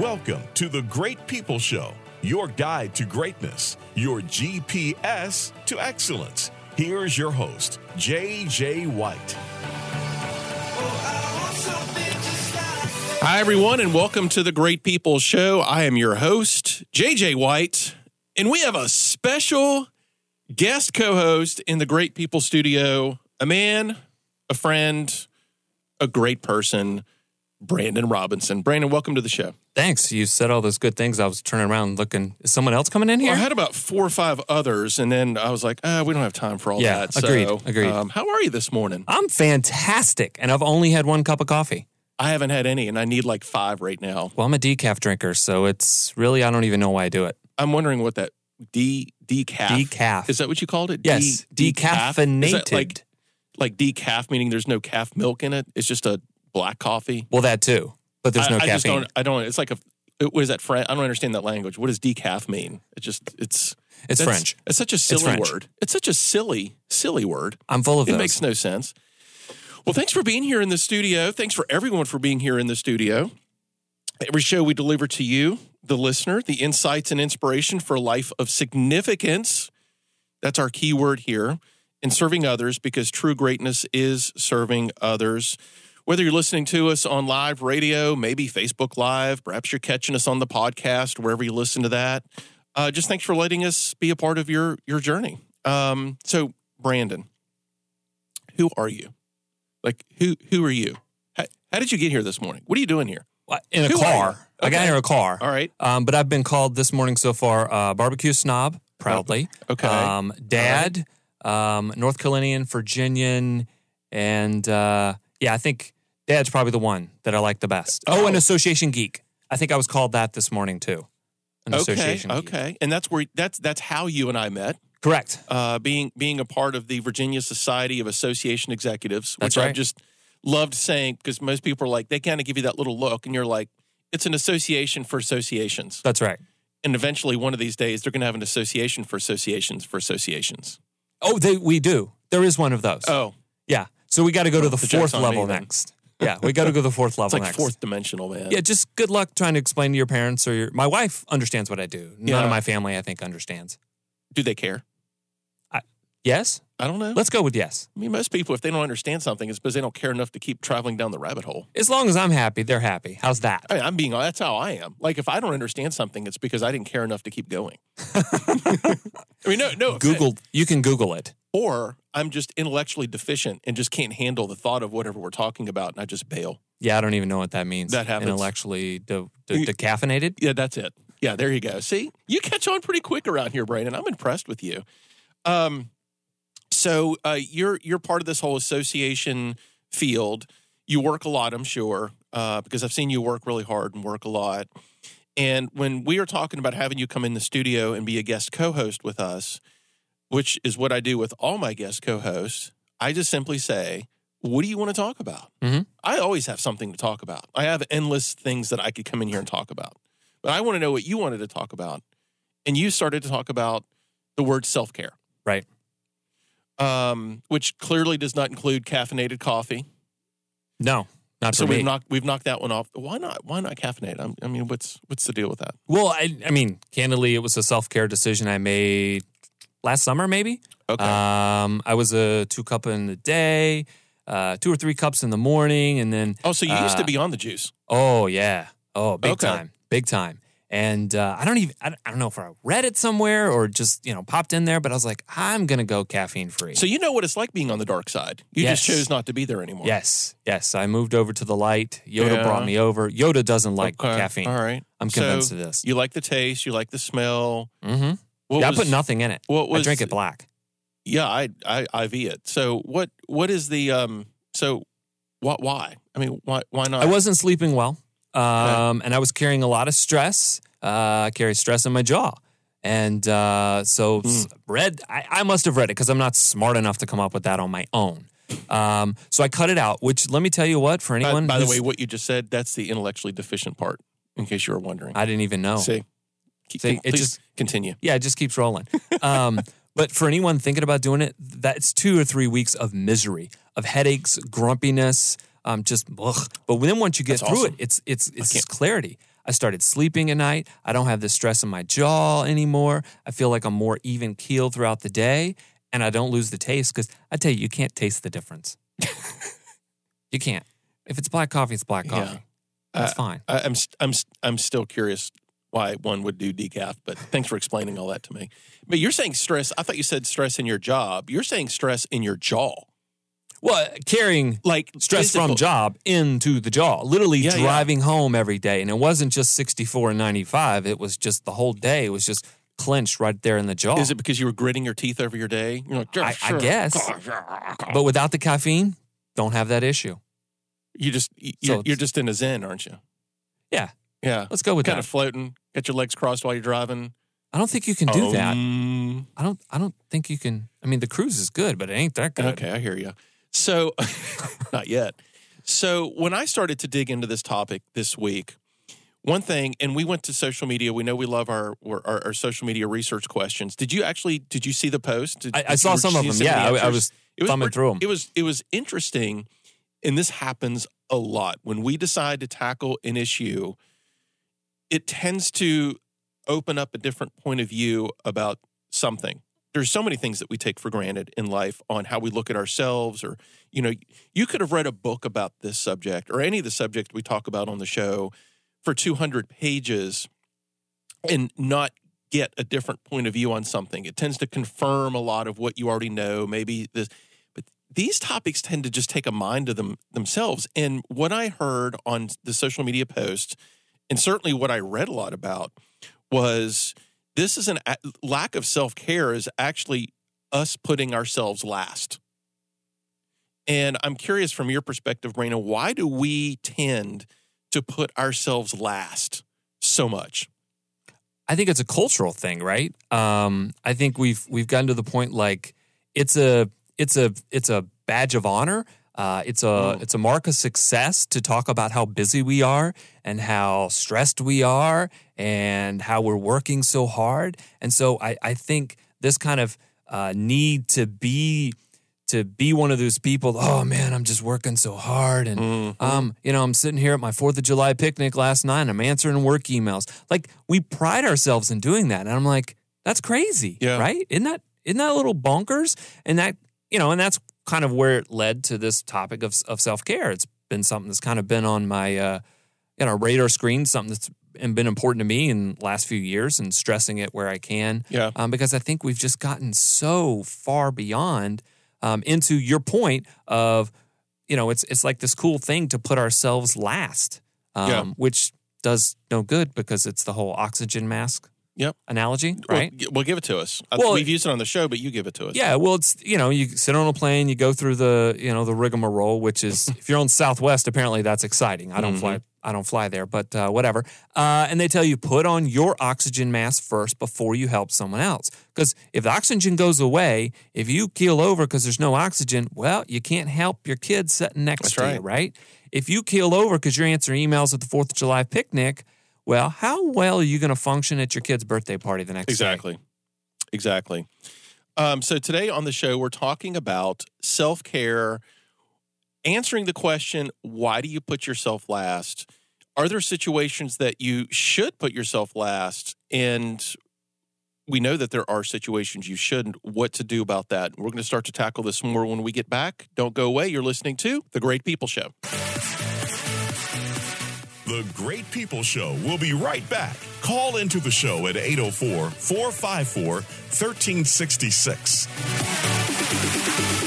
Welcome to the Great People Show, your guide to greatness, your GPS to excellence. Here's your host, JJ White. Hi, everyone, and welcome to the Great People Show. I am your host, JJ White, and we have a special guest co host in the Great People Studio a man, a friend, a great person, Brandon Robinson. Brandon, welcome to the show. Thanks. You said all those good things. I was turning around looking. Is someone else coming in here? Well, I had about four or five others, and then I was like, ah, we don't have time for all Yeah, that. agreed, So, agreed. Um, how are you this morning? I'm fantastic, and I've only had one cup of coffee. I haven't had any, and I need like five right now. Well, I'm a decaf drinker, so it's really I don't even know why I do it. I'm wondering what that D decaf Decaf. is that what you called it? yes, D- decaf? Is decaffeinated. like like decaf meaning there's no calf milk in it? It's just a black coffee. well, that too, but there's no I, I just caffeine. don't. I don't. It's like a. it- What is that? French? I don't understand that language. What does decaf mean? It just. It's. It's that's- French. It's such a silly French. word. It's such a silly, silly word. I'm full of It those. makes no sense. Well, thanks for being here in the studio. Thanks for everyone for being here in the studio. Every show we deliver to you, the listener, the insights and inspiration for a life of significance. That's our key word here. And serving others because true greatness is serving others. Whether you're listening to us on live radio, maybe Facebook Live, perhaps you're catching us on the podcast, wherever you listen to that. Uh, just thanks for letting us be a part of your your journey. Um, so, Brandon, who are you? Like who who are you? How, how did you get here this morning? What are you doing here? In a Who car. you? I got here in a car. All right. Um, but I've been called this morning so far uh, barbecue snob, proudly. Okay. Um, dad, um, North Carolinian, Virginian, and uh, yeah, I think dad's probably the one that I like the best. Oh, Oh. an association geek. I think I was called that this morning too. An okay. association geek. Okay. And that's where that's that's how you and I met. Correct. Uh, being being a part of the Virginia Society of Association Executives, That's which I've just loved saying because most people are like they kind of give you that little look, and you're like, it's an association for associations. That's right. And eventually, one of these days, they're going to have an association for associations for associations. Oh, they, we do. There is one of those. Oh, Yeah. So we got to go to the, The fourth level next. Yeah, we got to go to the fourth level it's like next. fourth dimensional, man. Yeah, just good luck trying to explain to your parents or your. My wife understands what I do. None Yeah. of my family, I think, understands. Do they care? Yes. I don't know. Let's go with yes. I mean, most people, if they don't understand something, it's because they don't care enough to keep traveling down the rabbit hole. As long as I'm happy, they're happy. How's that? I mean, I'm being, that's how I am. Like, if I don't understand something, it's because I didn't care enough to keep going. I mean, no, no. Google. You can Google it. Or I'm just intellectually deficient and just can't handle the thought of whatever we're talking about, and I just bail. Yeah, I don't even know what that means. That happens. Intellectually de- de- decaffeinated. Yeah, that's it. Yeah, there you go. See, you catch on pretty quick around here, Brandon. I'm impressed with you. Um, so uh, you're you're part of this whole association field. You work a lot, I'm sure, uh, because I've seen you work really hard and work a lot. And when we are talking about having you come in the studio and be a guest co-host with us, which is what I do with all my guest co-hosts, I just simply say, "What do you want to talk about?" Mhm. I always have something to talk about. I have endless things that I could come in here and talk about. But I want to know what you wanted to talk about. And you started to talk about the word self care, Right. um, which clearly does not include caffeinated coffee. No, not So we've me. knocked we've knocked that one off. Why not? Why not caffeinated? I'm- I mean, what's what's the deal with that? well, I, I mean, candidly, it was a self care decision I made last summer, maybe. Okay, Um, I was a two cup in the day, uh, two or three cups in the morning, and then oh, so you used to uh, be on the juice. Oh yeah. Oh, big Okay. time. Big time. And uh, I don't even I don't, know if I read it somewhere or just you know popped in there, but I was like, I'm gonna go caffeine free. So you know what it's like being on the dark side. You just chose not to be there anymore. yes, yes. I moved over to the light. Yoda Yeah. brought me over. Yoda doesn't like Okay, caffeine. All right. I'm So convinced of this. You like the taste. You like the smell. Mm-hmm. What Yeah, was, I put nothing in it. What was I drink it black. Yeah, I I IV it. So what what is the um? So what? Why? I mean, why why not? I wasn't sleeping well, um, and I was carrying a lot of stress. Uh, I carry stress in my jaw. And uh, so s- read, I, I must have read it because I'm not smart enough to come up with that on my own. Um, so I cut it out. Which let me tell you what, for anyone, by the way, what you just said, that's the intellectually deficient part, in case you were wondering. I didn't even know. See, Keep- it just- continue. Yeah, it just keeps rolling. Um, but for anyone thinking about doing it, that's two or three weeks of misery, of headaches, grumpiness, um, just ugh. But then once you get That's through awesome. it, it's it's it's clarity. I started sleeping at night. I don't have the stress in my jaw anymore. I feel like I'm more even keeled throughout the day, and I don't lose the taste because I tell you, you can't taste the difference. you can't. If it's black coffee, it's black Yeah. coffee. That's fine. I, I'm st- I'm I'm still curious why one would do decaf, but thanks for explaining all that to me. But you're saying stress. I thought you said stress in your job. You're saying stress in your jaw, Well, carrying like stress physical- from job into the jaw, literally Yeah, yeah. driving home every day. And it wasn't just 64 and 95, it was just the whole day. It was just clenched right there in the jaw. Is it because you were gritting your teeth over your day? You're like, I, I guess. But without the caffeine, don't have that issue. you just you- So you're, you're just in a zen, aren't you? Yeah. Yeah. Let's go with kind that. of floating. Get your legs crossed while you're driving. I don't think you can do that. Um, I don't. I don't think you can. I mean, the cruise is good, but it ain't that good. Okay, I hear you. So, not yet. So, when I started to dig into this topic this week, one thing, and we went to social media. We know we love our our, our social media research questions. Did you actually? Did you see the post? Did, I, I saw some of them. some Yeah, the I, I was It was thumbing through them. It was it was interesting, and this happens a lot when we decide to tackle an issue. It tends to open up a different point of view about something. There's so many things that we take for granted in life on how we look at ourselves, or you know, you could have read a book about this subject or any of the subject we talk about on the show for 200 pages and not get a different point of view on something. It tends to confirm a lot of what you already know. Maybe this, but these topics tend to just take a mind to them themselves. And what I heard on the social media posts, and certainly what I read a lot about, was this is an a- lack of self care is actually us putting ourselves last. And I'm curious from your perspective, Raina, why do we tend to put ourselves last so much? I think it's a cultural thing, right? Um, I think we've we've gotten to the point like it's a it's a it's a badge of honor. Uh, it's a Mm. it's a mark of success to talk about how busy we are and how stressed we are and how we're working so hard. And so I, I think this kind of uh, need to be to be one of those people. Oh man, I'm just working so hard and Mm-hmm. um, you know, I'm sitting here at my Fourth of July picnic last night. And I'm answering work emails. Like we pride ourselves in doing that, and I'm like, that's crazy, Yeah. right? Isn't that isn't that a little bonkers? And that you know, and that's kind of where it led to this topic of of self care. It's been something that's kind of been on my uh, you know radar screen, something that's been important to me in the last few years, and stressing it where I can Yeah. um, because I think we've just gotten so far beyond um, into your point of, you know, it's it's like this cool thing to put ourselves last, um, Yeah. which does no good because it's the whole oxygen mask Yep. analogy, right? Well, well, give it to us. Well, We've used it on the show, but you give it to us. Yeah, well, it's you know, you sit on a plane, you go through the you know the rigmarole, which is if you're on Southwest, apparently that's exciting. I don't fly, I don't fly there, but uh, whatever. Uh, and they tell you put on your oxygen mask first before you help someone else, because if the oxygen goes away, if you keel over because there's no oxygen, well, you can't help your kids sitting next That's to you, right. right? If you keel over because you're answering emails at the Fourth of July picnic. Well, how well are you going to function at your kid's birthday party the next day? Exactly. Exactly. Um, so today on the show, we're talking about self care, answering the question, why do you put yourself last? Are there situations that you should put yourself last? And we know that there are situations you shouldn't. What to do about that? We're going to start to tackle this more when we get back. Don't go away. You're listening to The Great People Show. The Great People Show will be right back. Call into the show at 804 454 1366.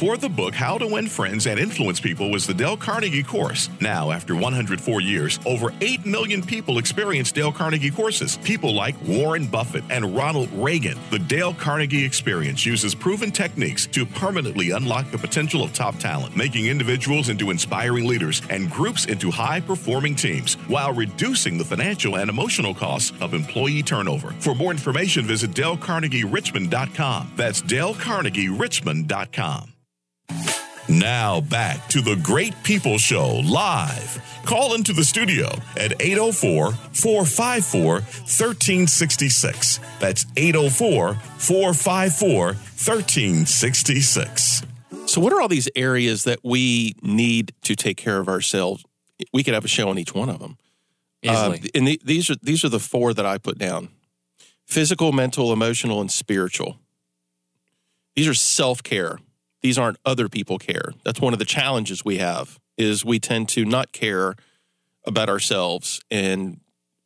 Before the book How to Win Friends and Influence People was the Dale Carnegie course. Now, after 104 years, over 8 million people experience Dale Carnegie courses. People like Warren Buffett and Ronald Reagan. The Dale Carnegie experience uses proven techniques to permanently unlock the potential of top talent, making individuals into inspiring leaders and groups into high performing teams while reducing the financial and emotional costs of employee turnover. For more information, visit DaleCarnegieRichmond.com. That's DaleCarnegieRichmond.com. Now back to the Great People Show live. Call into the studio at 804 454 1366. That's 804 454 1366. So, what are all these areas that we need to take care of ourselves? We could have a show on each one of them. Um, Easily. and the, these are these are the four that I put down: physical, mental, emotional, and spiritual. These are self care. These aren't other people care. That's one of the challenges we have. Is we tend to not care about ourselves and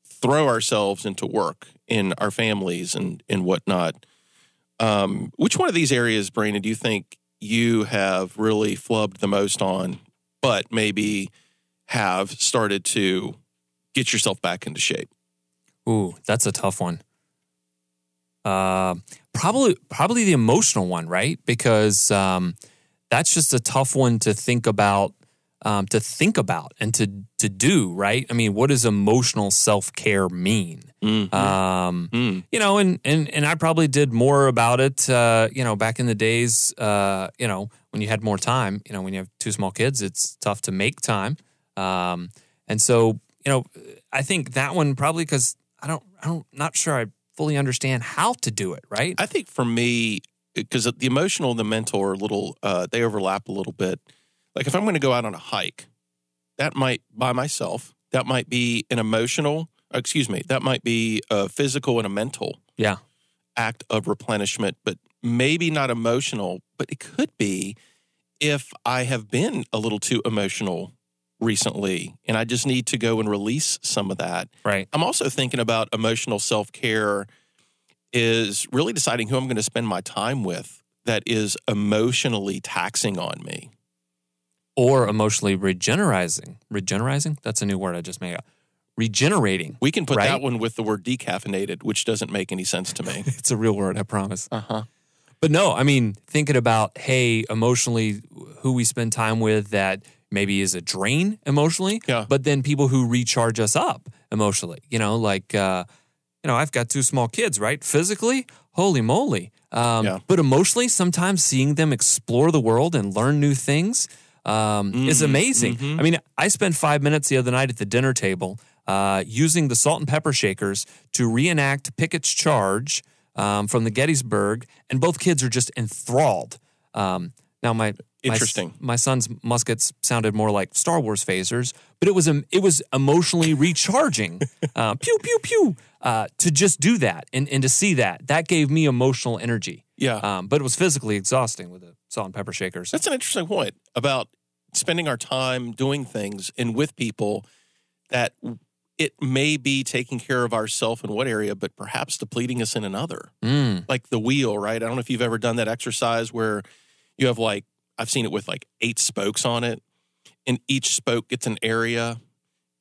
throw ourselves into work in our families and and whatnot. Um, which one of these areas, Brandon, do you think you have really flubbed the most on, but maybe have started to get yourself back into shape? Ooh, that's a tough one. Uh, probably, probably the emotional one, right? Because um, that's just a tough one to think about, um, to think about and to to do, right? I mean, what does emotional self care mean? Um, Mm. you know, and and and I probably did more about it, uh, you know, back in the days, uh, you know, when you had more time. You know, when you have two small kids, it's tough to make time. Um, and so, you know, I think that one probably because I don't, I don't, not sure I fully understand how to do it. Right? I think for me, because the emotional and the mental are a little, uh, they overlap a little bit. Like if I'm going to go out on a hike, that might by myself, that might be an emotional, excuse me, that might be a physical and a mental yeah. act of replenishment, but maybe not emotional, but it could be if I have been a little too emotional recently and I just need to go and release some of that. Right. I'm also thinking about emotional self care is really deciding who I'm going to spend my time with that is emotionally taxing on me. Or emotionally regenerizing. Regenerizing? That's a new word I just made up. Regenerating. We can put Right. that one with the word decaffeinated, which doesn't make any sense to me. It's a real word, I promise. Uh huh. But no, I mean, thinking about, hey, emotionally, who we spend time with that maybe is a drain emotionally, Yeah. but then people who recharge us up emotionally, you know, like, uh, you know, I've got two small kids, right? Physically, holy moly. Um, Yeah. But emotionally, sometimes seeing them explore the world and learn new things um, is Mhm, amazing. mhm. I mean, I spent five minutes the other night at the dinner table uh, using the salt and pepper shakers to reenact Pickett's charge um, from the Gettysburg, and both kids are just enthralled. Um, now, my Interesting. My, son's muskets sounded more like Star Wars phasers, but it was um, it was emotionally recharging. uh, pew pew pew. Uh, to just do that and, and to see that that gave me emotional energy. Yeah. Um, but it was physically exhausting with the salt and pepper shakers. That's an interesting point about spending our time doing things and with people that it may be taking care of ourself in one area, but perhaps depleting us in another. Mm, Like the wheel, right? I don't know if you've ever done that exercise where you have like, I've seen it with like eight spokes on it, and each spoke gets an area.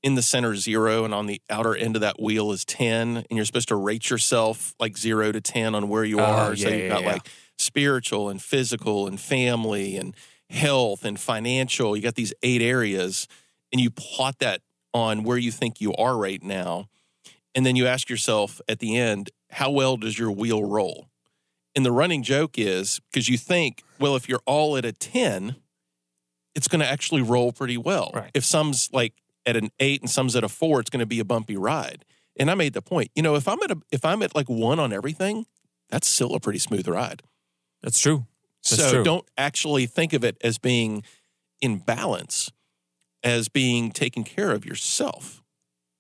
In the center, zero, and on the outer end of that wheel is 10. And you're supposed to rate yourself like zero to 10 on where you Oh, are. so yeah, you've yeah, got yeah. like spiritual and physical and family and health and financial. You got these eight areas, and you plot that on where you think you are right now. And then you ask yourself at the end, how well does your wheel roll? And the running joke is because you think, well, if you're all at a 10, it's going to actually roll pretty well. Right. If some's like at an eight and some's at a four, it's going to be a bumpy ride. And I made the point, you know, if I'm at a, if I'm at like one on everything, that's still a pretty smooth ride. that's true. That's so true. don't actually think of it as being in balance, as being taken care of yourself.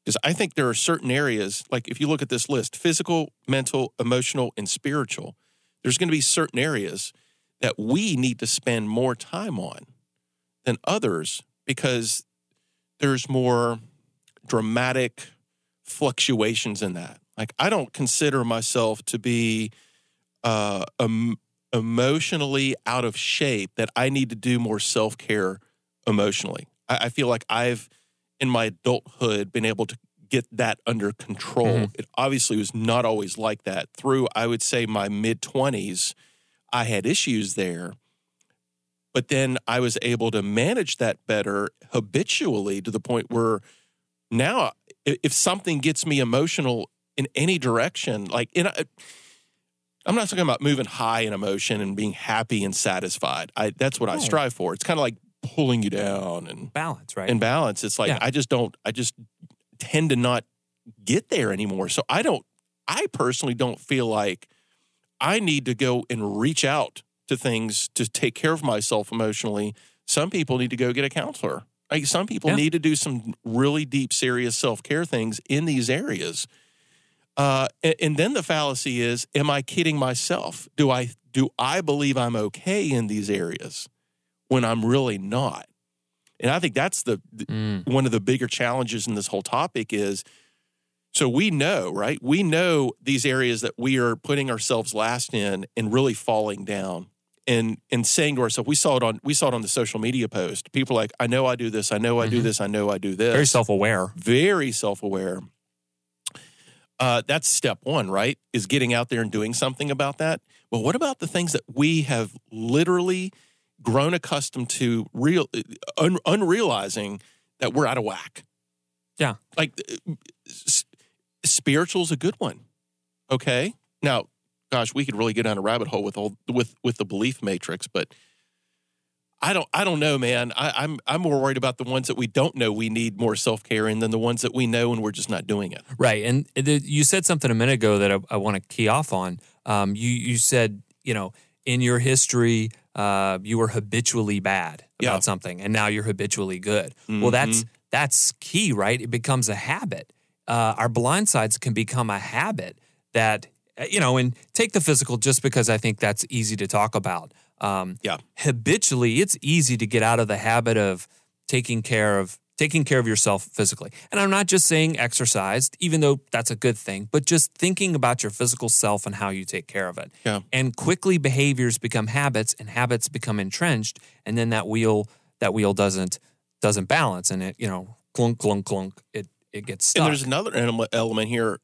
Because I think there are certain areas, like if you look at this list physical, mental, emotional, and spiritual, there's going to be certain areas that we need to spend more time on than others because there's more dramatic fluctuations in that. Like, I don't consider myself to be uh, em- emotionally out of shape that I need to do more self care emotionally. I, I feel like I've, in my adulthood, been able to get that under control. Mhm. It obviously was not always like that. Through, I would say, my mid 20s, I had issues there. But then I was able to manage that better habitually to the point where now, if something gets me emotional in any direction, like, and I, I'm not talking about moving high in emotion and being happy and satisfied. I that's what I strive for. It's kind of like pulling you down and Balance, right? in balance. It's like Yeah. I just don't. I just tend to not get there anymore. So I don't. I personally don't feel like I need to go and reach out to things to take care of myself emotionally. Some people need to go get a counselor Like some people Yeah. need to do some really deep, serious self care things in these areas. Uh, and, and then the fallacy is: Am I kidding myself? Do I do I believe I'm okay in these areas when I'm really not? And I think that's the, Mm. one of the bigger challenges in this whole topic is so we know, right? We know these areas that we are putting ourselves last in and really falling down and and saying to ourselves, we saw it on we saw it on the social media post. People are like, I know I do this, I know I do Mhm. this, I know I do this. Very self aware. very self-aware. Uh, that's step one, right? Is getting out there and doing something about that. But what about the things that we have literally grown accustomed to real un, unrealizing that we're out of whack? Yeah. Like uh, spiritual's a good one. Okay. Now, gosh, we could really go down a rabbit hole with all with with the belief matrix, but I don't I don't know, man. I, I'm I'm more worried about the ones that we don't know we need more self care in than the ones that we know and we're just not doing it. Right. And the, you said something a minute ago that I, I want to key off on. Um, you, you said, you know, in your history, uh, you were habitually bad about Yeah. something and now you're habitually good. Well, that's, that's key, right? It becomes a habit. Uh, our blind sides can become a habit that, uh, you know, and take the physical just because I think that's easy to talk about. Um, Yeah. habitually it's easy to get out of the habit of taking care of taking care of yourself physically and i'm not just saying exercise even though that's a good thing but just thinking about your physical self and how you take care of it Yeah. and quickly behaviors become habits and habits become entrenched and then that wheel that wheel doesn't doesn't balance and it you know clunk clunk clunk it it gets stuck And there's another ele- element here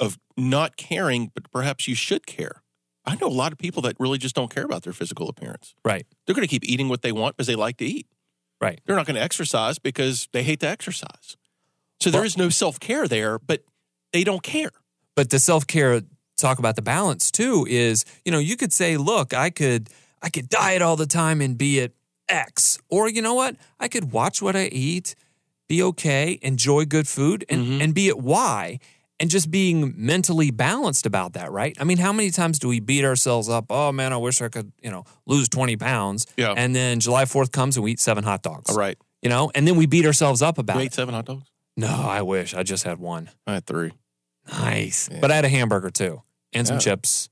of not caring, but perhaps you should care. I know a lot of people that really just don't care about their physical appearance. right They're going to keep eating what they want because they like to eat. right They're not going to exercise because they hate to exercise. So there Well- is no self care there, but they don't care. but the self-care talk about the balance too is you know you could say look i could i could diet all the time and be at x or you know what i could watch what i eat be okay enjoy good food and, Mhm. and be at why. and just being mentally balanced about that right i mean how many times do we beat ourselves up oh man i wish i could you know lose 20 pounds Yeah. and then july 4th comes and we eat seven hot dogs All right. you know and then we beat ourselves up about You it ate seven hot dogs? no i wish i just had one I had three. Nice. Yeah. But I had a hamburger too and some Yeah. chips.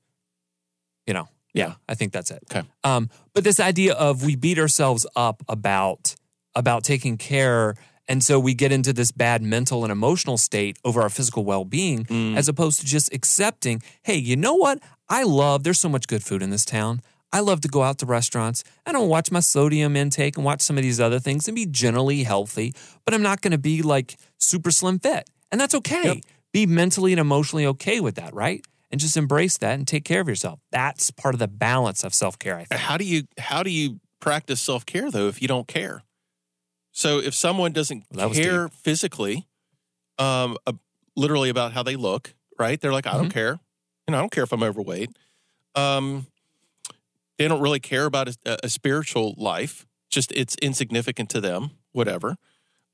You know, yeah, I think that's it. Okay. Um, but this idea of we beat ourselves up about about taking care, and so we get into this bad mental and emotional state over our physical well being, Mm. as opposed to just accepting, hey, you know what? I love. There's so much good food in this town. I love to go out to restaurants. I don't watch my sodium intake and watch some of these other things and be generally healthy, but I'm not going to be like super slim fit. And that's okay. Yep. Be mentally and emotionally okay with that, right? And just embrace that and take care of yourself. That's part of the balance of self care, I think. How do you how do you practice self care though if you don't care? So if someone doesn't was care physically, um, uh, literally about how they look, right? They're like, I don't Mhm. care. You know, I don't care if I'm overweight. Um, they don't really care about a, a spiritual life. Just it's insignificant to them. Whatever.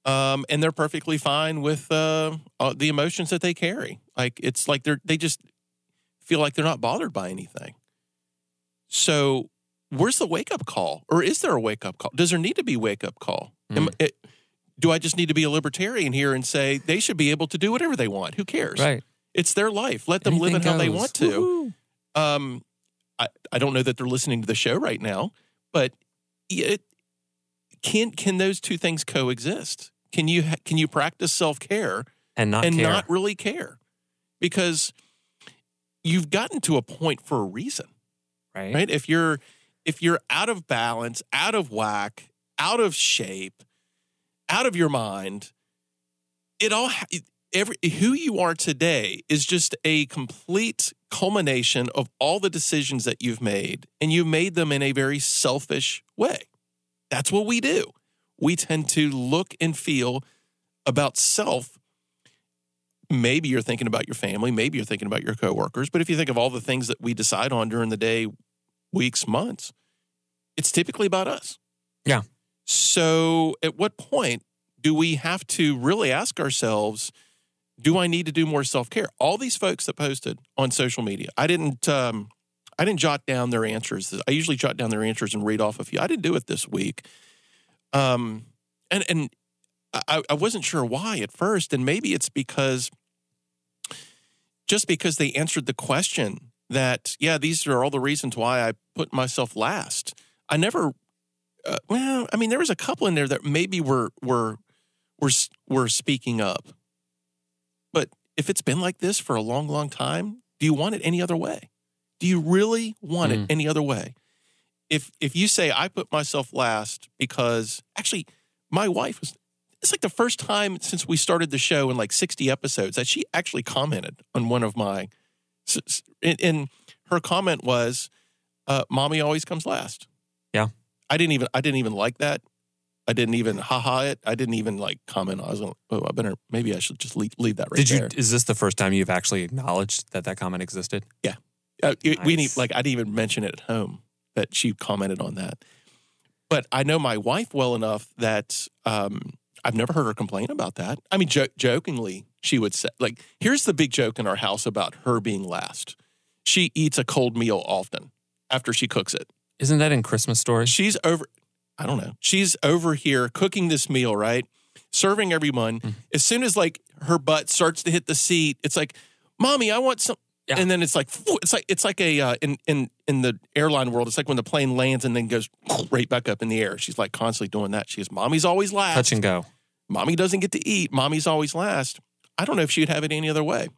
Um, and they're perfectly fine with uh, uh, the emotions that they carry. Like it's like they're they just feel like they're not bothered by anything. So where's the wake up call, or is there a wake up call? Does there need to be a wake up call? Am- Mm. it- do I just need to be a libertarian here and say they should be able to do whatever they want? Who cares? Right. It's their life. Let them live it Anything how they want to. Um, I, I don't know that they're listening to the show right now, but it, can can those two things coexist? Can you ha- can you practice self care And not and care. not really care? Because you've gotten to a point for a reason right? right if you're if you're out of balance out of whack out of shape out of your mind it all every who you are today is just a complete culmination of all the decisions that you've made and you made them in a very selfish way. That's what we do. We tend to look and feel about self. Maybe you're thinking about your family maybe you're thinking about your coworkers but if you think of all the things that we decide on during the day weeks months it's typically about us. Yeah. So at what point do we have to really ask ourselves do i need to do more self-care all these folks that posted on social media i didn't um i didn't jot down their answers i usually jot down their answers and read off a few i didn't do it this week um and and I, I wasn't sure why at first, and maybe it's because just because they answered the question that yeah, these are all the reasons why I put myself last. I never. Uh, well, I mean, there was a couple in there that maybe were were were were speaking up, but if it's been like this for a long, long time, do you want it any other way? Do you really want Mm. it any other way? If if you say I put myself last because actually my wife was it's like the first time since we started the show in like 60 episodes that she actually commented on one of my s- s- and, and her comment was uh, mommy always comes last. Yeah. I didn't even I didn't even like that. I didn't even haha it. I didn't even like comment. I was like, oh, I better maybe I should just leave, leave that right Did you? there. Is this the first time you've actually acknowledged that that comment existed? Uh, it- We need like I didn't even mention it at home that she commented on that. But I know my wife well enough that um, I've never heard her complain about that. I mean, jo- jokingly, she would say, like, here's the big joke in our house about her being last. She eats a cold meal often after she cooks it. Isn't that in Christmas stories? She's over, I don't know, she's over here cooking this meal, right? Serving everyone. Mm. As soon as like her butt starts to hit the seat, it's like, mommy, I want some. Yeah. And then it's like it's like it's like a uh, in in in the airline world. It's like when the plane lands and then goes right back up in the air. She's like constantly doing that. She goes, "Mommy's always last. Touch and go. Mommy doesn't get to eat. Mommy's always last." I don't know if she'd have it any other way.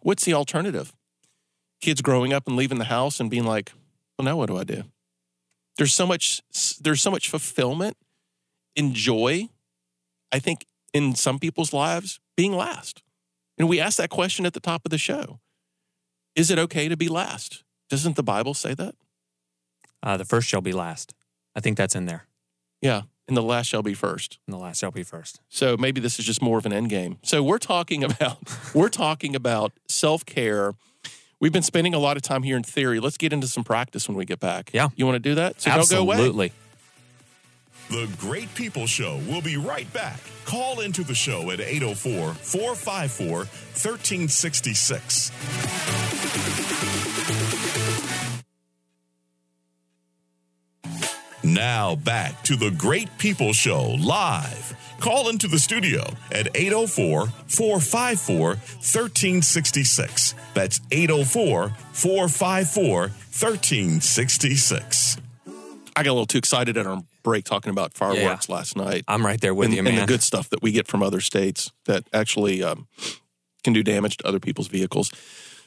What's the alternative? Kids growing up and leaving the house and being like, "Well, now what do I do?" There's so much. There's so much fulfillment, and joy. I think in some people's lives being last. And we asked that question at the top of the show. Is it okay to be last? Doesn't the Bible say that? Uh, the first shall be last. I think that's in there. Yeah. And the last shall be first. And the last shall be first. So maybe this is just more of an end game. So we're talking about we're talking about self-care. We've been spending a lot of time here in theory. Let's get into some practice when we get back. Yeah. You want to do that? So don't go away. Absolutely. The Great People Show will be right back. Call into the show at 804 454 1366. Now back to the Great People Show live. Call into the studio at 804 454 1366. That's 804 454 1366. I got a little too excited at our break talking about fireworks last night. I'm right there with and, you, man. and the good stuff that we get from other states that actually um, can do damage to other people's vehicles.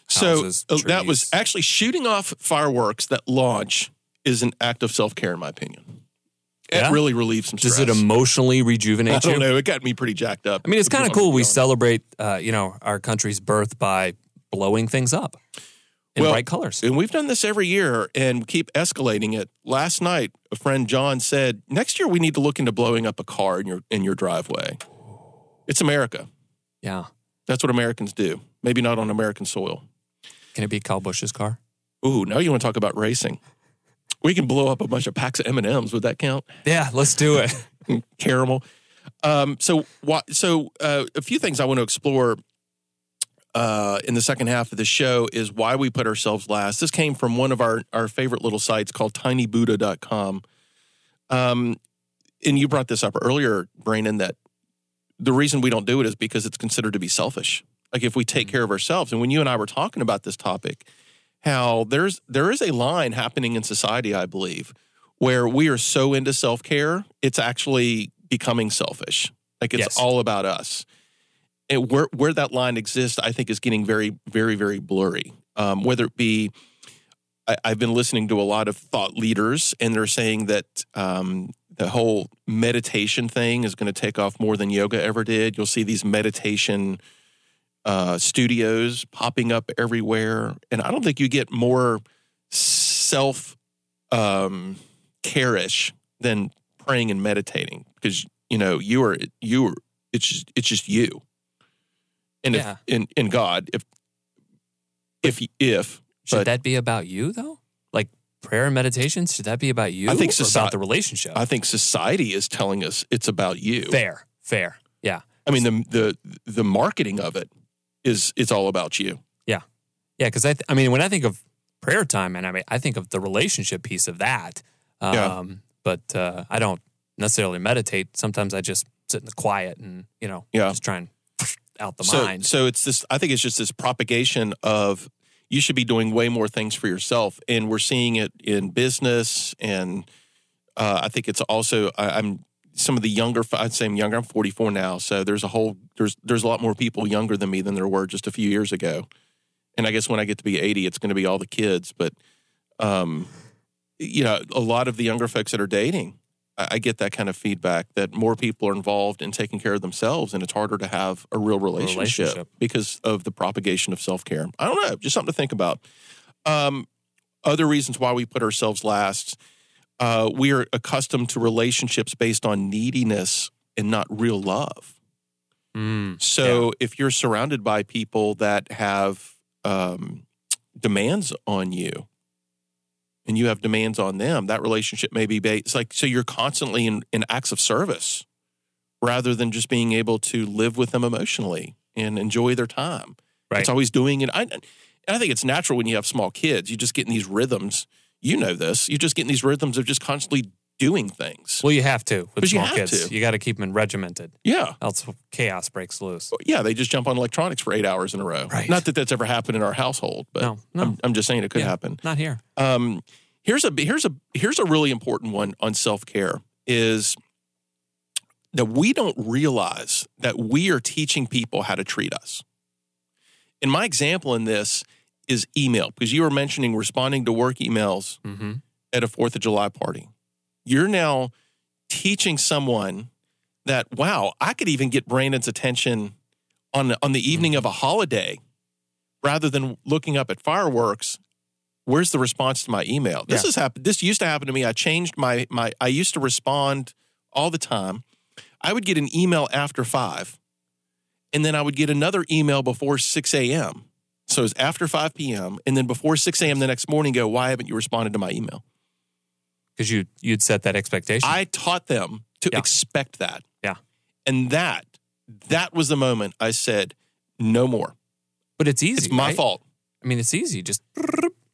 So Houses, uh, that was actually shooting off fireworks that launch is an act of self care, in my opinion. It Yeah? really relieves some stress. Does it emotionally rejuvenate I don't you? know. It got me pretty jacked up. I mean, it's kind of cool. We celebrate, uh, you know, our country's birth by blowing things up in Well, bright colors. And we've done this every year and keep escalating it. Last night, a friend John said, "Next year we need to look into blowing up a car in your in your driveway." It's America. Yeah. That's what Americans do. Maybe not on American soil. Can it be Kyle Busch's car? Ooh, now you want to talk about racing? We can blow up a bunch of packs of M and M's. Would that count? Yeah, let's do it. Caramel. Um, so, so uh, a few things I want to explore uh, in the second half of the show is why we put ourselves last. This came from one of our our favorite little sites called TinyBuddha.com. Um, and you brought this up earlier, Brandon, that the reason we don't do it is because it's considered to be selfish. Like if we take care of ourselves, and when you and I were talking about this topic, how there's there is a line happening in society, I believe, where we are so into self care, it's actually becoming selfish. Like it's Yes. all about us. And where where that line exists, I think is getting very, very, very blurry. Um, whether it be, I, I've been listening to a lot of thought leaders, and they're saying that um, the whole meditation thing is going to take off more than yoga ever did. You'll see these meditation uh, studios popping up everywhere, and I don't think you get more self um, care-ish than praying and meditating because you know you are you are it's just it's just you, and Yeah. if in in God if if if Should But- that be about you though? Like prayer and meditation? Should that be about you? I think soci- about the relationship. I think society is telling us it's about you. fair, fair. Yeah, I mean the the the marketing of it is it's all about you. yeah. Yeah. Because I, th- I mean, when I think of prayer time, and I mean, I think of the relationship piece of that. Um, Yeah. But uh, I don't necessarily meditate. Sometimes I just sit in the quiet and you know, Yeah. just try and out the so, mind. So it's this. I think it's just this propagation of you should be doing way more things for yourself, and we're seeing it in business, and uh, I think it's also I, I'm some of the younger. I'd say I'm younger. I'm 44 now, so there's a whole there's there's a lot more people younger than me than there were just a few years ago, and I guess when I get to be 80, it's going to be all the kids, but um, you know, a lot of the younger folks that are dating. I I get that kind of feedback that more people are involved in taking care of themselves, and it's harder to have a real relationship, relationship. because of the propagation of self care. I don't know, just something to think about. Um, other reasons why we put ourselves last: uh, we are accustomed to relationships based on neediness and not real love. Mm, So if you're surrounded by people that have um, demands on you, and you have demands on them, that relationship may be based. Like so you're constantly in, in acts of service rather than just being able to live with them emotionally and enjoy their time. Right. It's always doing it. I, I think it's natural when you have small kids. You just get in these rhythms. You know this. You're just get in these rhythms of just constantly doing things. well, you have to with But you small have kids. to. You got to keep them regimented, Yeah. else chaos breaks loose. Yeah, they just jump on electronics for eight hours in a row. Right. Not that that's ever happened in our household, but No, no. I'm, I'm just saying it could Yeah. happen. Not here. Um, here's a here's a here's a really important one on self care is that we don't realize that we are teaching people how to treat us. In my example in this is email because you were mentioning responding to work emails Mm-hmm. at a Fourth of July party. You're now teaching someone that wow, I could even get Brandon's attention on on the evening of a holiday rather than looking up at fireworks. Where's the response to my email? This Yeah. has happened. This used to happen to me. I changed my my. I used to respond all the time. I would get an email after five, and then I would get another email before six a.m. So it's after five p.m. and then before six a.m. the next morning. Go, why haven't you responded to my email? Because you you'd set that expectation. I taught them to Yeah. expect that. Yeah. And that that was the moment I said, no more. but it's easy. It's my right? fault. I mean, it's easy. Just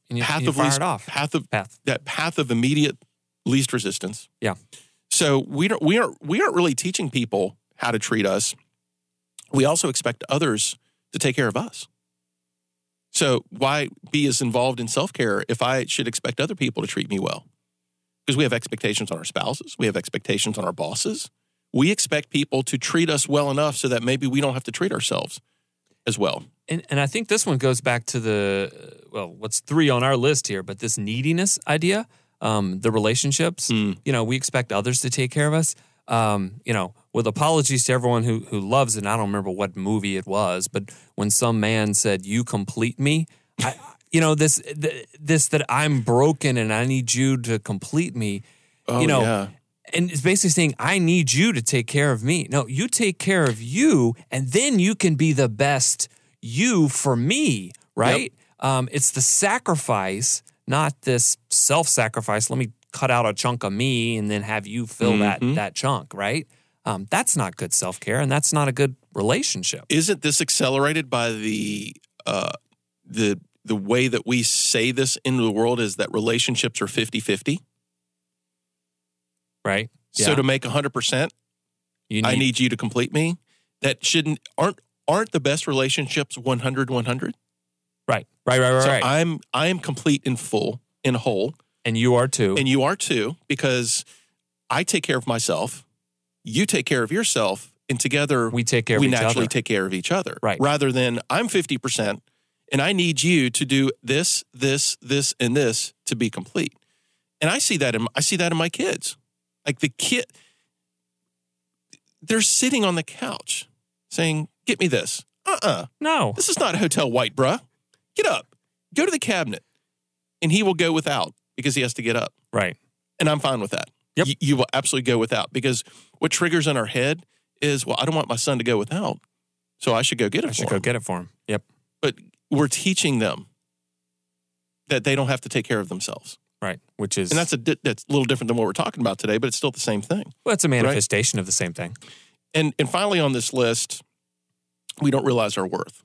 and you, Path and you of fire least it off. path of Path. that path of immediate least resistance. Yeah. So we don't we aren't we aren't really teaching people how to treat us. We also expect others to take care of us. So why be as involved in self care if I should expect other people to treat me well? Because we have expectations on our spouses, we have expectations on our bosses. We expect people to treat us well enough so that maybe we don't have to treat ourselves as well. And and I think this one goes back to the uh, well, what's three on our list here, but this neediness idea, um, the relationships. Mm. You know, we expect others to take care of us. Um, you know, with apologies to everyone who who loves it. And I don't remember what movie it was, but when some man said, "You complete me," I, you know this th- this that I'm broken and I need you to complete me. Oh, you know, yeah. and it's basically saying, I need you to take care of me. No, you take care of you, and then you can be the best you for me, right? Um, it's the sacrifice, not this self sacrifice. Let me cut out a chunk of me and then have you fill that Mhm. that chunk, right? Um, that's not good self care, and that's not a good relationship. isn't this accelerated by the uh, the the way that we say this into the world is that relationships are 50-50 Right? so to make 100% You i need you to complete me that shouldn't aren't aren't the best relationships 100 100 right, right, right, right, so right. i'm i am complete in full in whole and you are too. and you are too because i take care of myself you take care of yourself and together we take care of we each naturally other. take care of each other. Right. Rather than I'm 50% and I need you to do this, this, this, and this to be complete. And I see that in I see that in my kids. Like the kid, they're sitting on the couch saying, Get me this. Uh-uh. no, This is not Hotel White, bruh. Get up. Go to the cabinet. And he will go without because he has to get up. right. And I'm fine with that. Yep. You, you will absolutely go without because what triggers in our head is, well, I don't want my son to go without. So I should go get it I should him. go get it for him. Yep. but we're teaching them that they don't have to take care of themselves. Right. Which is And that's a di- that's a little different than what we're talking about today, but it's still the same thing. well, it's a manifestation of the same thing. And and finally on this list, we don't realize our worth.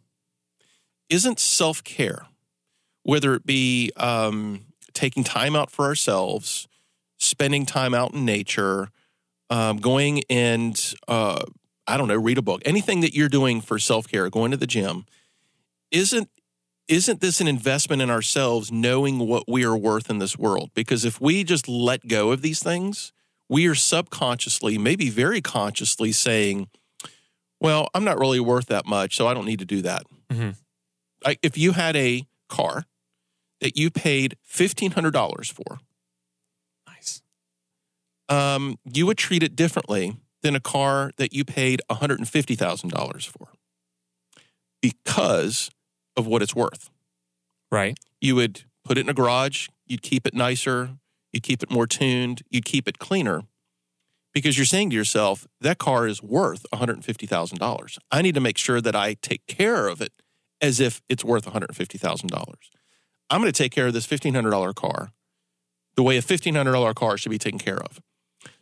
Isn't self-care, whether it be um, taking time out for ourselves, spending time out in nature, um, going and uh, I don't know, read a book, anything that you're doing for self care, going to the gym, isn't isn't this an investment in ourselves, knowing what we are worth in this world? Because if we just let go of these things, we are subconsciously, maybe very consciously, saying, "Well, I'm not really worth that much, so I don't need to do that." Mhm. Like if you had a car that you paid fifteen hundred dollars for. Um, you would treat it differently than a car that you paid $150,000 for because of what it's worth. Right. You would put it in a garage, you'd keep it nicer, you'd keep it more tuned, you'd keep it cleaner because you're saying to yourself, that car is worth $150,000. I need to make sure that I take care of it as if it's worth $150,000. I'm going to take care of this $1,500 car the way a $1,500 car should be taken care of.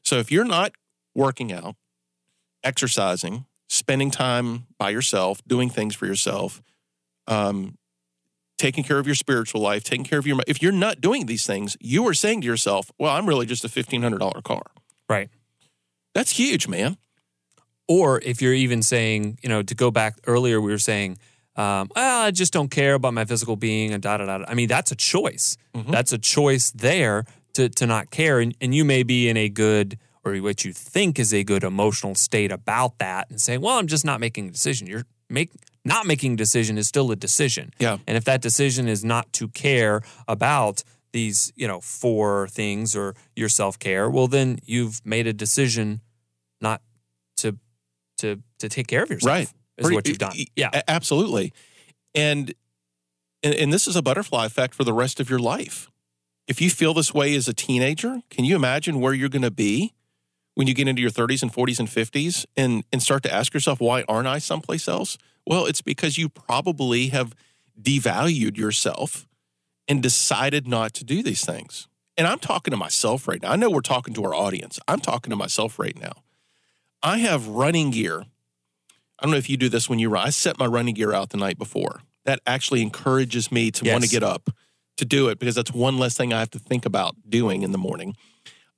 So if you're not working out, exercising, spending time by yourself, doing things for yourself, um, taking care of your spiritual life, taking care of your, if you're not doing these things, you are saying to yourself, well, I'm really just a $1,500 car. Right. That's huge, man. Or if you're even saying, you know, to go back earlier, we were saying, um, well, I just don't care about my physical being and da da da. da." I mean, that's a choice. Mhm. That's a choice there to to not care, and, and you may be in a good or what you think is a good emotional state about that, and saying, well, I'm just not making a decision. You're make not making a decision is still a decision. Yeah. And if that decision is not to care about these, you know, four things or your self care, well, then you've made a decision not to to to take care of yourself. Right. Is Pretty- what you've done. Yeah. absolutely. And, and and this is a butterfly effect for the rest of your life. If you feel this way as a teenager, can you imagine where you're going to be when you get into your 30s and 40s and 50s and and start to ask yourself why aren't I someplace else? Well, it's because you probably have devalued yourself and decided not to do these things. And I'm talking to myself right now. I know we're talking to our audience. I'm talking to myself right now. I have running gear I don't know if you do this when you run. I set my running gear out the night before. That actually encourages me to want to get up to do it because that's one less thing I have to think about doing in the morning.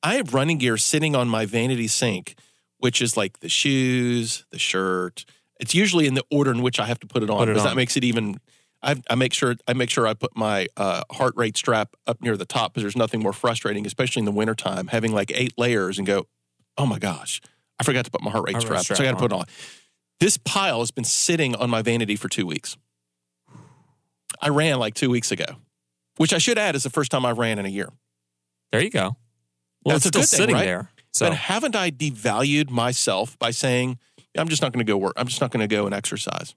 I have running gear sitting on my vanity sink, which is like the shoes, the shirt. It's usually in the order in which I have to put it on Put it because on. that makes it even. I, I make sure I make sure I put my uh, heart rate strap up near the top because there's nothing more frustrating, especially in the wintertime, having like eight layers and go, oh my gosh, I forgot to put my heart rate Heart rate strap, so I got to put it on. This pile has been sitting on my vanity for two weeks. I ran like two weeks ago, which I should add is the first time I ran in a year. There you go. Well, That's it's still thing, sitting right? there. So But haven't I devalued myself by saying, I'm just not going to go work. I'm just not going to go and exercise.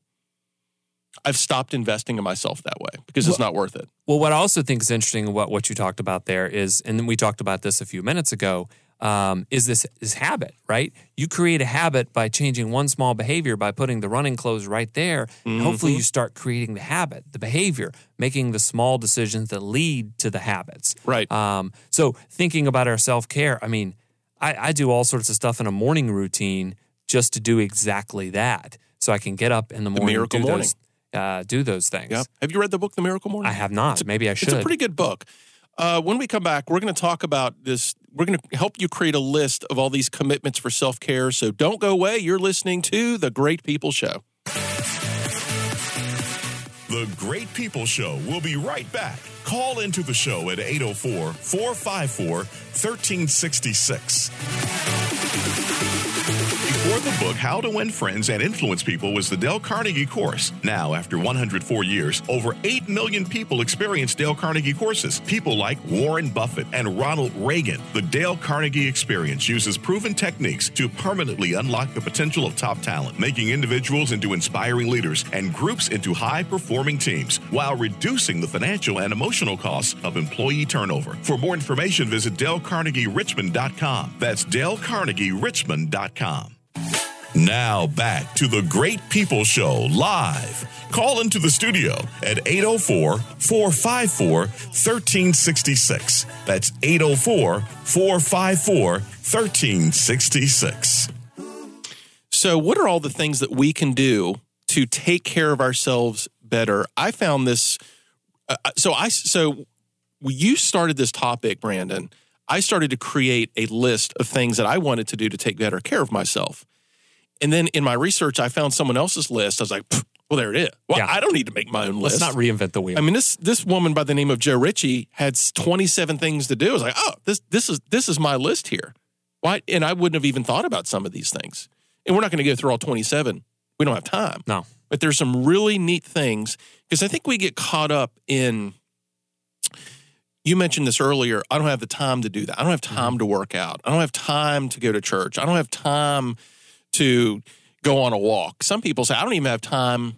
I've stopped investing in myself that way because it's not worth it. Well, what I also think is interesting about what you talked about there is, and we talked about this a few minutes ago, um, is this is habit, right? You create a habit by changing one small behavior by putting the running clothes right there. And hopefully, Mm-hmm. you start creating the habit, the behavior, making the small decisions that lead to the habits. Right. Um, so thinking about our self care, I mean, I, I do all sorts of stuff in a morning routine just to do exactly that, so I can get up in the morning, Miracle do Morning. those, uh, do those things. Yep. Have you read the book, The Miracle Morning? I have not. Maybe I should. It's a pretty good book. Uh, when we come back, we're going to talk about this. We're going to help you create a list of all these commitments for self care. So don't go away. You're listening to The Great People Show. The Great People Show will be right back. Call into the show at 804 454 1366. The book, How to Win Friends and Influence People was the Dale Carnegie course. Now, after 104 years, over 8 million people experience Dale Carnegie courses. People like Warren Buffett and Ronald Reagan. The Dale Carnegie experience uses proven techniques to permanently unlock the potential of top talent, making individuals into inspiring leaders and groups into high performing teams while reducing the financial and emotional costs of employee turnover. For more information, visit DaleCarnegieRichmond.com. That's DaleCarnegieRichmond.com. Now back to the Great People Show live. Call into the studio at 804 454 1366. That's 804 454 1366. So, what are all the things that we can do to take care of ourselves better? I found this. Uh, so, I so you started this topic, Brandon. I started to create a list of things that I wanted to do to take better care of myself. And then in my research, I found someone else's list. I was like, well, there it is. Well, Yeah. I don't need to make my own list. Let's not reinvent the wheel. I mean, this this woman by the name of Joe Ritchie had 27 things to do. I was like, oh, this this is this is my list here. Why? And I wouldn't have even thought about some of these things. And we're not going to go through all 27. We don't have time. no. But there's some really neat things because I think we get caught up in. You mentioned this earlier. I don't have the time to do that. I don't have mm-hmm. time to work out. I don't have time to go to church. I don't have time to go on a walk. Some people say I don't even have time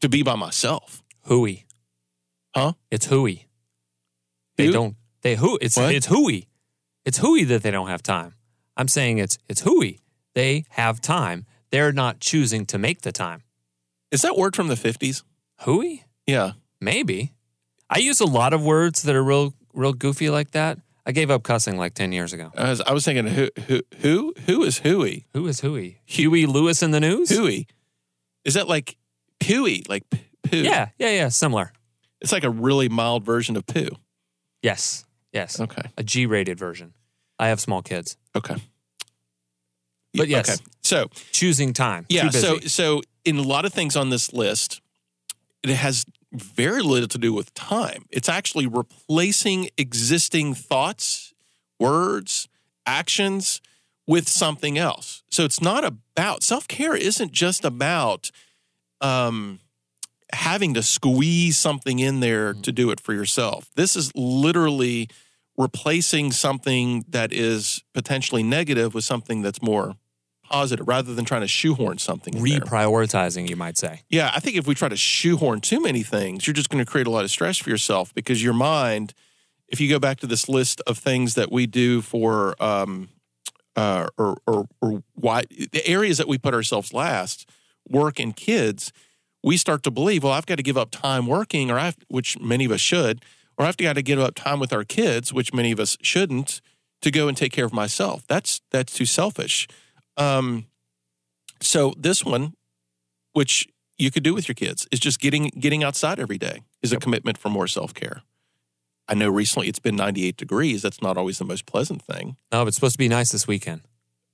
to be by myself. Hooey. Huh? It's hooey. They Who? don't. They who? It's What? it's hooey. It's hooey that they don't have time. I'm saying it's it's hooey. They have time. They're not choosing to make the time. Is that word from the 50s? Hooey? Yeah. Maybe. I use a lot of words that are real real goofy like that. I gave up cussing like ten years ago. I was, I was thinking, who, who, who, who is Huey? Who is hooey? Huey Lewis in the news? Huey. Is that like Pooey? Like p- poo? Yeah, yeah, yeah. Similar. It's like a really mild version of poo. Yes, yes. Okay. A G-rated version. I have small kids. Okay. But yes. Okay. So, Choosing time. yeah. Too So, so in a lot of things on this list, it has very little to do with time. It's actually replacing existing thoughts, words, actions with something else. So it's not about self care. Isn't just about um, having to squeeze something in there to do it for yourself. This is literally replacing something that is potentially negative with something that's more positive, rather than trying to shoehorn something. reprioritizing, you might say. Yeah, I think if we try to shoehorn too many things, you're just going to create a lot of stress for yourself because your mind, if you go back to this list of things that we do for, um, uh, or, or, or why the areas that we put ourselves last, work and kids, we start to believe, well, I've got to give up time working, or I have, which many of us should, or I've got to give up time with our kids, which many of us shouldn't, to go and take care of myself. That's that's too selfish. Um, so this one, which you could do with your kids, is just getting getting outside every day is a commitment for more self care. I know recently it's been 98 degrees. That's not always the most pleasant thing. No, but it's supposed to be nice this weekend.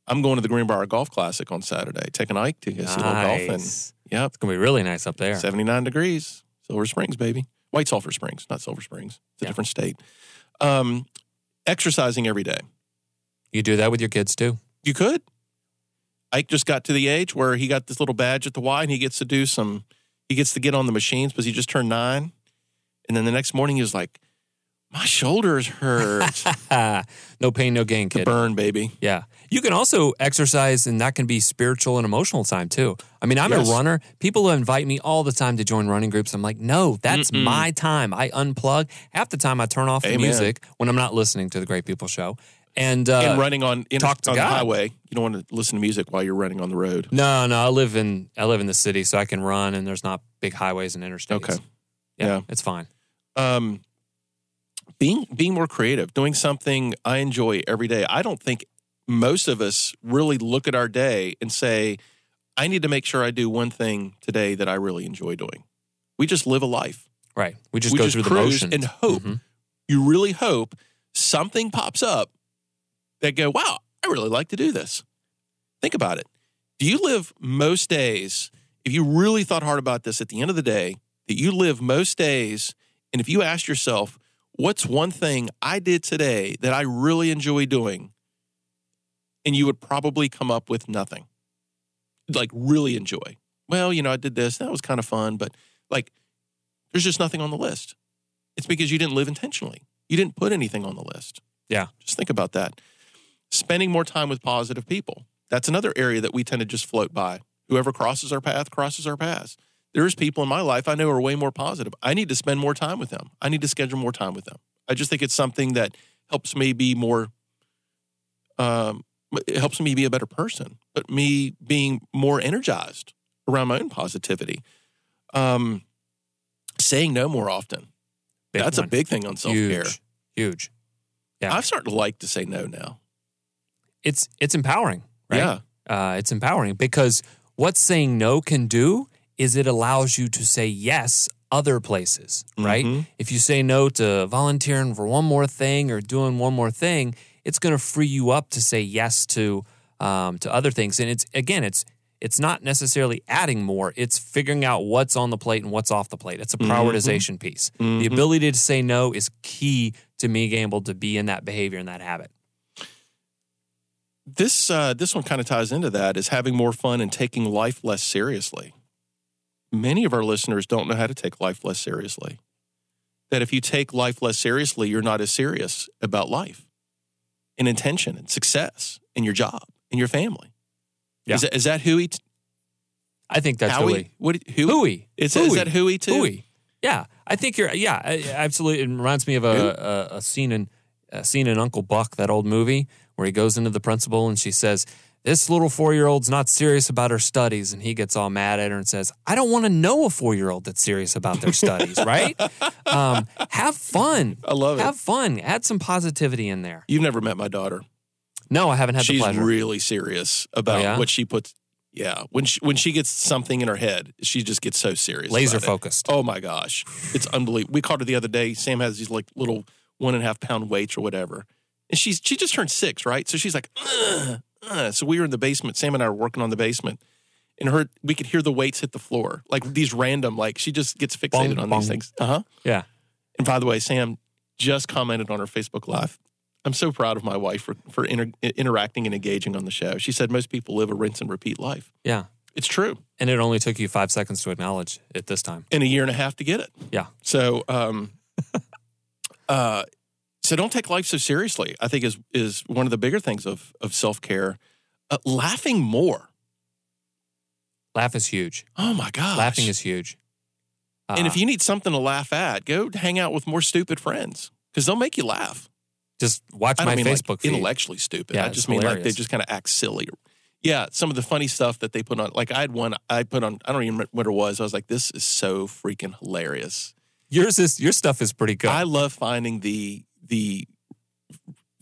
I'm going to the Greenbrier Golf Classic on Saturday. Taking Ike to go see a little golfing. Nice. Yep, It's gonna be really nice up there. 79 degrees. Silver Springs, baby. White Sulphur Springs, not Silver Springs. It's a Yeah. different state. Um, exercising every day. You do that with your kids too. You could. Ike just got to the age where he got this little badge at the Y and he gets to do some, he gets to get on the machines because he just turned nine. And then the next morning he was like, my shoulders hurt. no pain, no gain, the kid. burn, baby. Yeah. You can also exercise, and that can be spiritual and emotional time too. I mean, I'm Yes. a runner. People invite me all the time to join running groups. I'm like, no, that's Mm-mm. my time. I unplug. Half the time, I turn off the music when I'm not listening to the Great People Show. And, uh, and running on, in, talk to on the highway, you don't want to listen to music while you're running on the road. no, no, I live in I live in the city, so I can run, and there's not big highways and interstates. Okay. yeah, Yeah. it's fine. um, being being more creative, doing something I enjoy every day. I don't think most of us really look at our day and say, "I need to make sure I do one thing today that I really enjoy doing." We just live a life. Right. We just we go just through the motions and hope. Mhm. You really hope something pops up that go, "Wow, I really like to do this." Think about it. Do you live most days? If you really thought hard about this, at the end of the day, that you live most days, and if you asked yourself, "What's one thing I did today that I really enjoy doing?" and you would probably come up with nothing. Like really enjoy. Well, you know, I did this. That was kind of fun, but like there's just nothing on the list. It's because you didn't live intentionally. You didn't put anything on the list. Yeah. Just think about that. Spending more time with positive people. That's another area that we tend to just float by. Whoever crosses our path crosses our path. There's people in my life I know are way more positive. I need to spend more time with them. I need to schedule more time with them. I just think it's something that helps me be more um, it helps me be a better person, but me being more energized around my own positivity. Um, saying no more often. Big That's one. a big thing on self care. huge, huge. Yeah. I've started to like to say no now. It's it's empowering, right? Yeah. uh, it's empowering because what saying no can do is it allows you to say yes other places, right? Mhm. If you say no to volunteering for one more thing or doing one more thing, it's going to free you up to say yes to um, to other things. And it's again, it's it's not necessarily adding more; it's figuring out what's on the plate and what's off the plate. It's a prioritization piece. The ability to say no is key to me being able to be in that behavior and that habit. This uh, this one kind of ties into that is having more fun and taking life less seriously. Many of our listeners don't know how to take life less seriously. That if you take life less seriously, you're not as serious about life and intention and success and your job and your family. Yeah. Is, that, is that Huey? I think that's Howie? really What? Huey? hooey. Is, Hooey. is that Huey too? Hooey. Yeah, I think you're. Yeah, absolutely. It reminds me of a, a, a scene in a scene in Uncle Buck, that old movie where he goes into the principal and she says, "This little four year old's not serious about her studies," and he gets all mad at her and says, "I don't want to know a four year old that's serious about their studies, right? Um, have fun. I love it. Have fun. Add some positivity in there." You've never met my daughter. No, I haven't had the She's really serious about Oh, yeah? what she puts. Yeah, when she when she gets something in her head, she just gets so serious. Laser about it. focused. Oh my gosh, it's unbelievable. We caught her the other day. Sam has these like little one and a half pound weights or whatever, and she's she just turned six, right? So she's like, Ugh, ugh. so we were in the basement. Sam and I were working on the basement, and her we could hear the weights hit the floor, like these random, like she just gets fixated Bong, on bong. these things. Uh huh. Yeah. And by the way, Sam just commented on her Facebook Live. I'm so proud of my wife for for inter- interacting and engaging on the show. She said most people live a rinse and repeat life. Yeah. It's true. And it only took you five seconds to acknowledge it this time. In a year and a half to get it. Yeah. So, um, uh, so don't take life so seriously. I think is is one of the bigger things of of self care. Uh, laughing more. Laugh is huge. Oh my gosh. Laughing is huge. And if Uh, you need something to laugh at, go hang out with more stupid friends because they'll make you laugh. just watch I my mean Facebook like feed. intellectually stupid. Yeah, I just mean like they hilarious. just kind of act silly. Yeah, some of the funny stuff that they put on. Like I had one I put on. I don't even remember what it was. I was like, this is so freaking hilarious. Yours is your stuff is pretty good. I love finding the the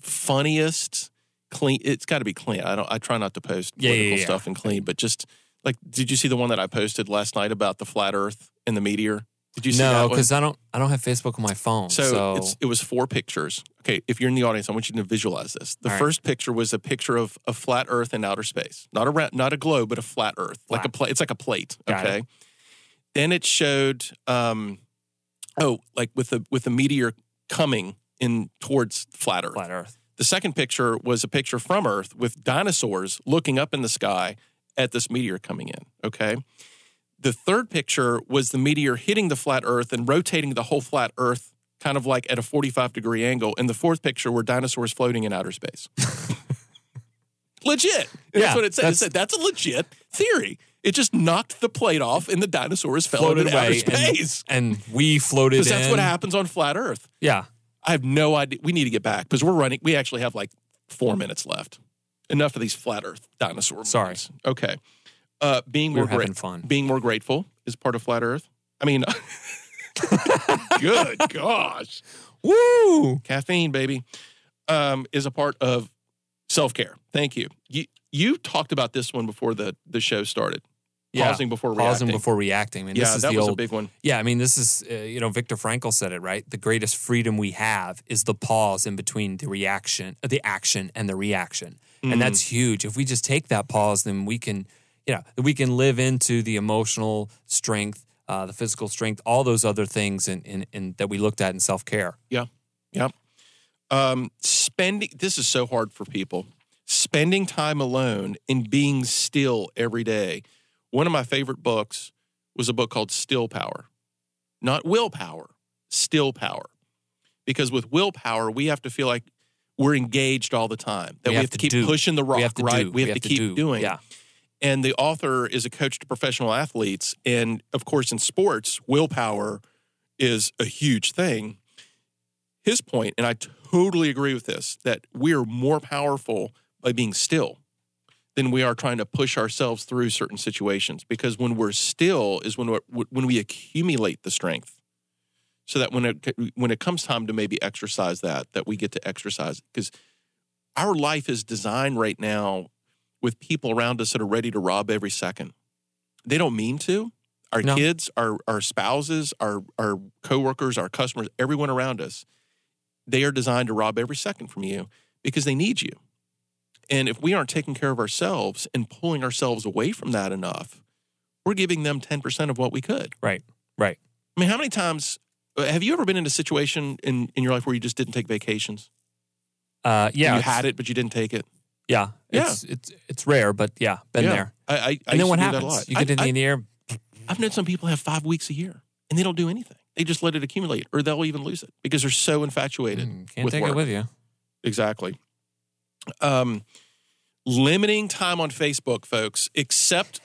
funniest clean. It's got to be clean. I don't. I try not to post Yeah, yeah, political yeah. stuff and clean, but just like, did you see the one that I posted last night about the flat Earth and the meteor? Did you see that no, because I don't I don't have Facebook on my phone. So, So, it's, it was four pictures. Okay, if you're in the audience, I want you to visualize this. The All right. first picture was a picture of a flat Earth in outer space, not a not a globe, but a flat Earth, like a plate. It's like a plate. Got okay. Then it showed, um, oh, like with the with the meteor coming in towards flat Earth. flat Earth. The second picture was a picture from Earth with dinosaurs looking up in the sky at this meteor coming in. Okay. The third picture was the meteor hitting the flat Earth and rotating the whole flat Earth kind of like at a 45 degree angle. And the fourth picture were dinosaurs floating in outer space. legit. Yeah, that's what it said. that's- it said that's a legit theory. It just knocked the plate off and the dinosaurs fell Floated into outer away and, space. and we floated Because that's in. what happens on flat Earth. Yeah. I have no idea. We need to get back because we're running. We actually have like four minutes left. Enough of these flat Earth dinosaur. Sorry. movies. Okay. Uh, being We more great. fun. Being more grateful is part of flat Earth. I mean, good gosh, Woo! caffeine, baby, um, is a part of self care. Thank you. You you talked about this one before the the show started. Yeah. Pausing before Pausing reacting. before reacting. I mean, yeah, this is that the was old a big one. Yeah, I mean, this is, uh, you know, Viktor Frankl said it, right? The greatest freedom we have is the pause in between the reaction, uh, the action and the reaction. Mm. And that's huge. If we just take that pause, then we can, you know, we can live into the emotional strength, uh, the physical strength, all those other things in, in, in, that we looked at in self care. Yeah. Um, spending this is so hard for people. Spending time alone and being still every day. One of my favorite books was a book called Still Power. Not willpower, still power. Because with willpower, we have to feel like we're engaged all the time. That we, have, to, keep do. pushing the rock, we have to right? do. We have to keep do. doing. Yeah. And the author is a coach to professional athletes. And of course, in sports, willpower is a huge thing. His point, and I totally agree with this, that we are more powerful by being still than we are trying to push ourselves through certain situations. Because when we're still is when we're, when we accumulate the strength, so that when it when it comes time to maybe exercise that, that we get to exercise. Because our life is designed right now with people around us that are ready to rob every second. They don't mean to. Our No. kids, our our spouses, our our coworkers, our customers, everyone around us, they are designed to rob every second from you because they need you. And if we aren't taking care of ourselves and pulling ourselves away from that enough, we're giving them 10% of what we could. Right. Right. I mean, how many times uh, have you ever been in a situation in, in your life where you just didn't take vacations? Uh, yeah. you had it, but you didn't take it. Yeah. It's, it's it's rare, but yeah, been Yeah. there. I, I, I And then what do that a happens? You get I, to the year. I've known some people have five weeks a year and they don't do anything. They just let it accumulate or they'll even lose it because they're so infatuated. mm, Can't take work. it with you. Exactly. Um, limiting time on Facebook, folks, except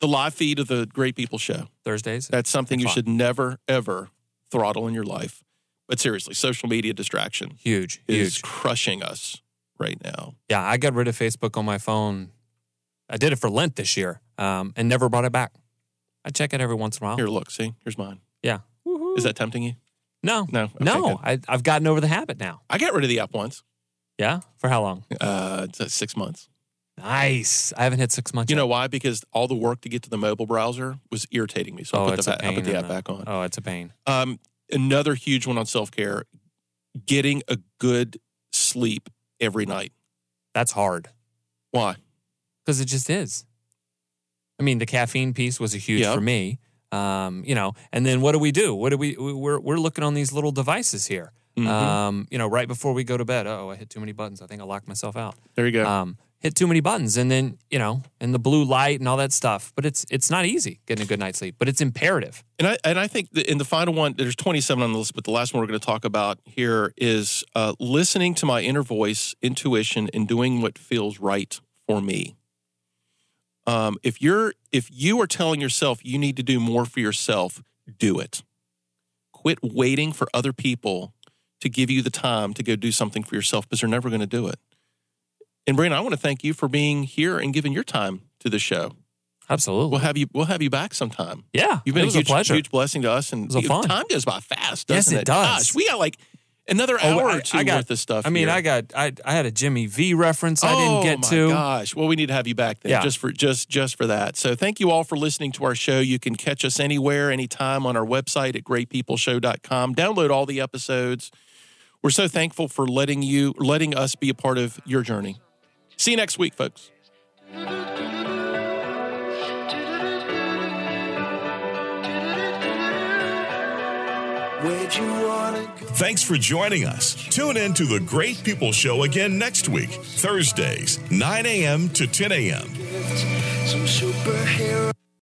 the live feed of the Great People Show. Thursdays. That's something you should never, ever throttle in your life. But seriously, social media distraction huge. is Huge. crushing us right now. Yeah. I got rid of Facebook on my phone. I did it for Lent this year um, and never brought it back. I check it every once in a while. Here, look, see, here's mine. Yeah. Is that tempting you? No. No. Okay, no. good. I, I've gotten over the habit now. I got rid of the app once. Yeah. For how long? Uh, it's, uh, six months. Nice. I haven't hit six months. You yet. know why? Because all the work to get to the mobile browser was irritating me. So I oh, put it's the, I put the app back on. Oh, it's a pain. Um, another huge one on self care: getting a good sleep every night. That's hard Why? because it just is. I mean, the caffeine piece was a huge Yeah. for me. Um, you know, and then what do we do? What do we? we- We're we're looking on these little devices here. Mhm. Um, you know, right before we go to bed. Oh, I hit too many buttons. I think I locked myself out. there you go. Um, hit too many buttons, and then you know, and the blue light and all that stuff. But it's it's not easy getting a good night's sleep, but it's imperative. And I and I think in the final one, there's 27 on the list, but the last one we're going to talk about here is uh, listening to my inner voice, intuition, and doing what feels right for me. Um, if you're if you are telling yourself you need to do more for yourself, do it. Quit waiting for other people to give you the time to go do something for yourself because they're never going to do it. And Brian, I want to thank you for being here and giving your time to the show. Absolutely. We'll have you. We'll have you back sometime. yeah, You've been it a huge, pleasure. huge blessing to us, and a time goes by fast. Yes, Doesn't it does. Gosh, we got like another Oh, hour I- or two I got- worth of stuff. I mean, here. I got I I had a Jimmy V reference I oh didn't get oh, my to. Gosh, well, we need to have you back then, Yeah. just for just just for that. So, thank you all for listening to our show. You can catch us anywhere, anytime on our website at greatpeopleshow.com. Download all the episodes. We're so thankful for letting you letting us be a part of your journey. See you next week, folks. Where'd you wanna go? Thanks for joining us. Tune in to the Great People Show again next week, Thursdays, 9 a.m. to 10 a.m. Some superhero.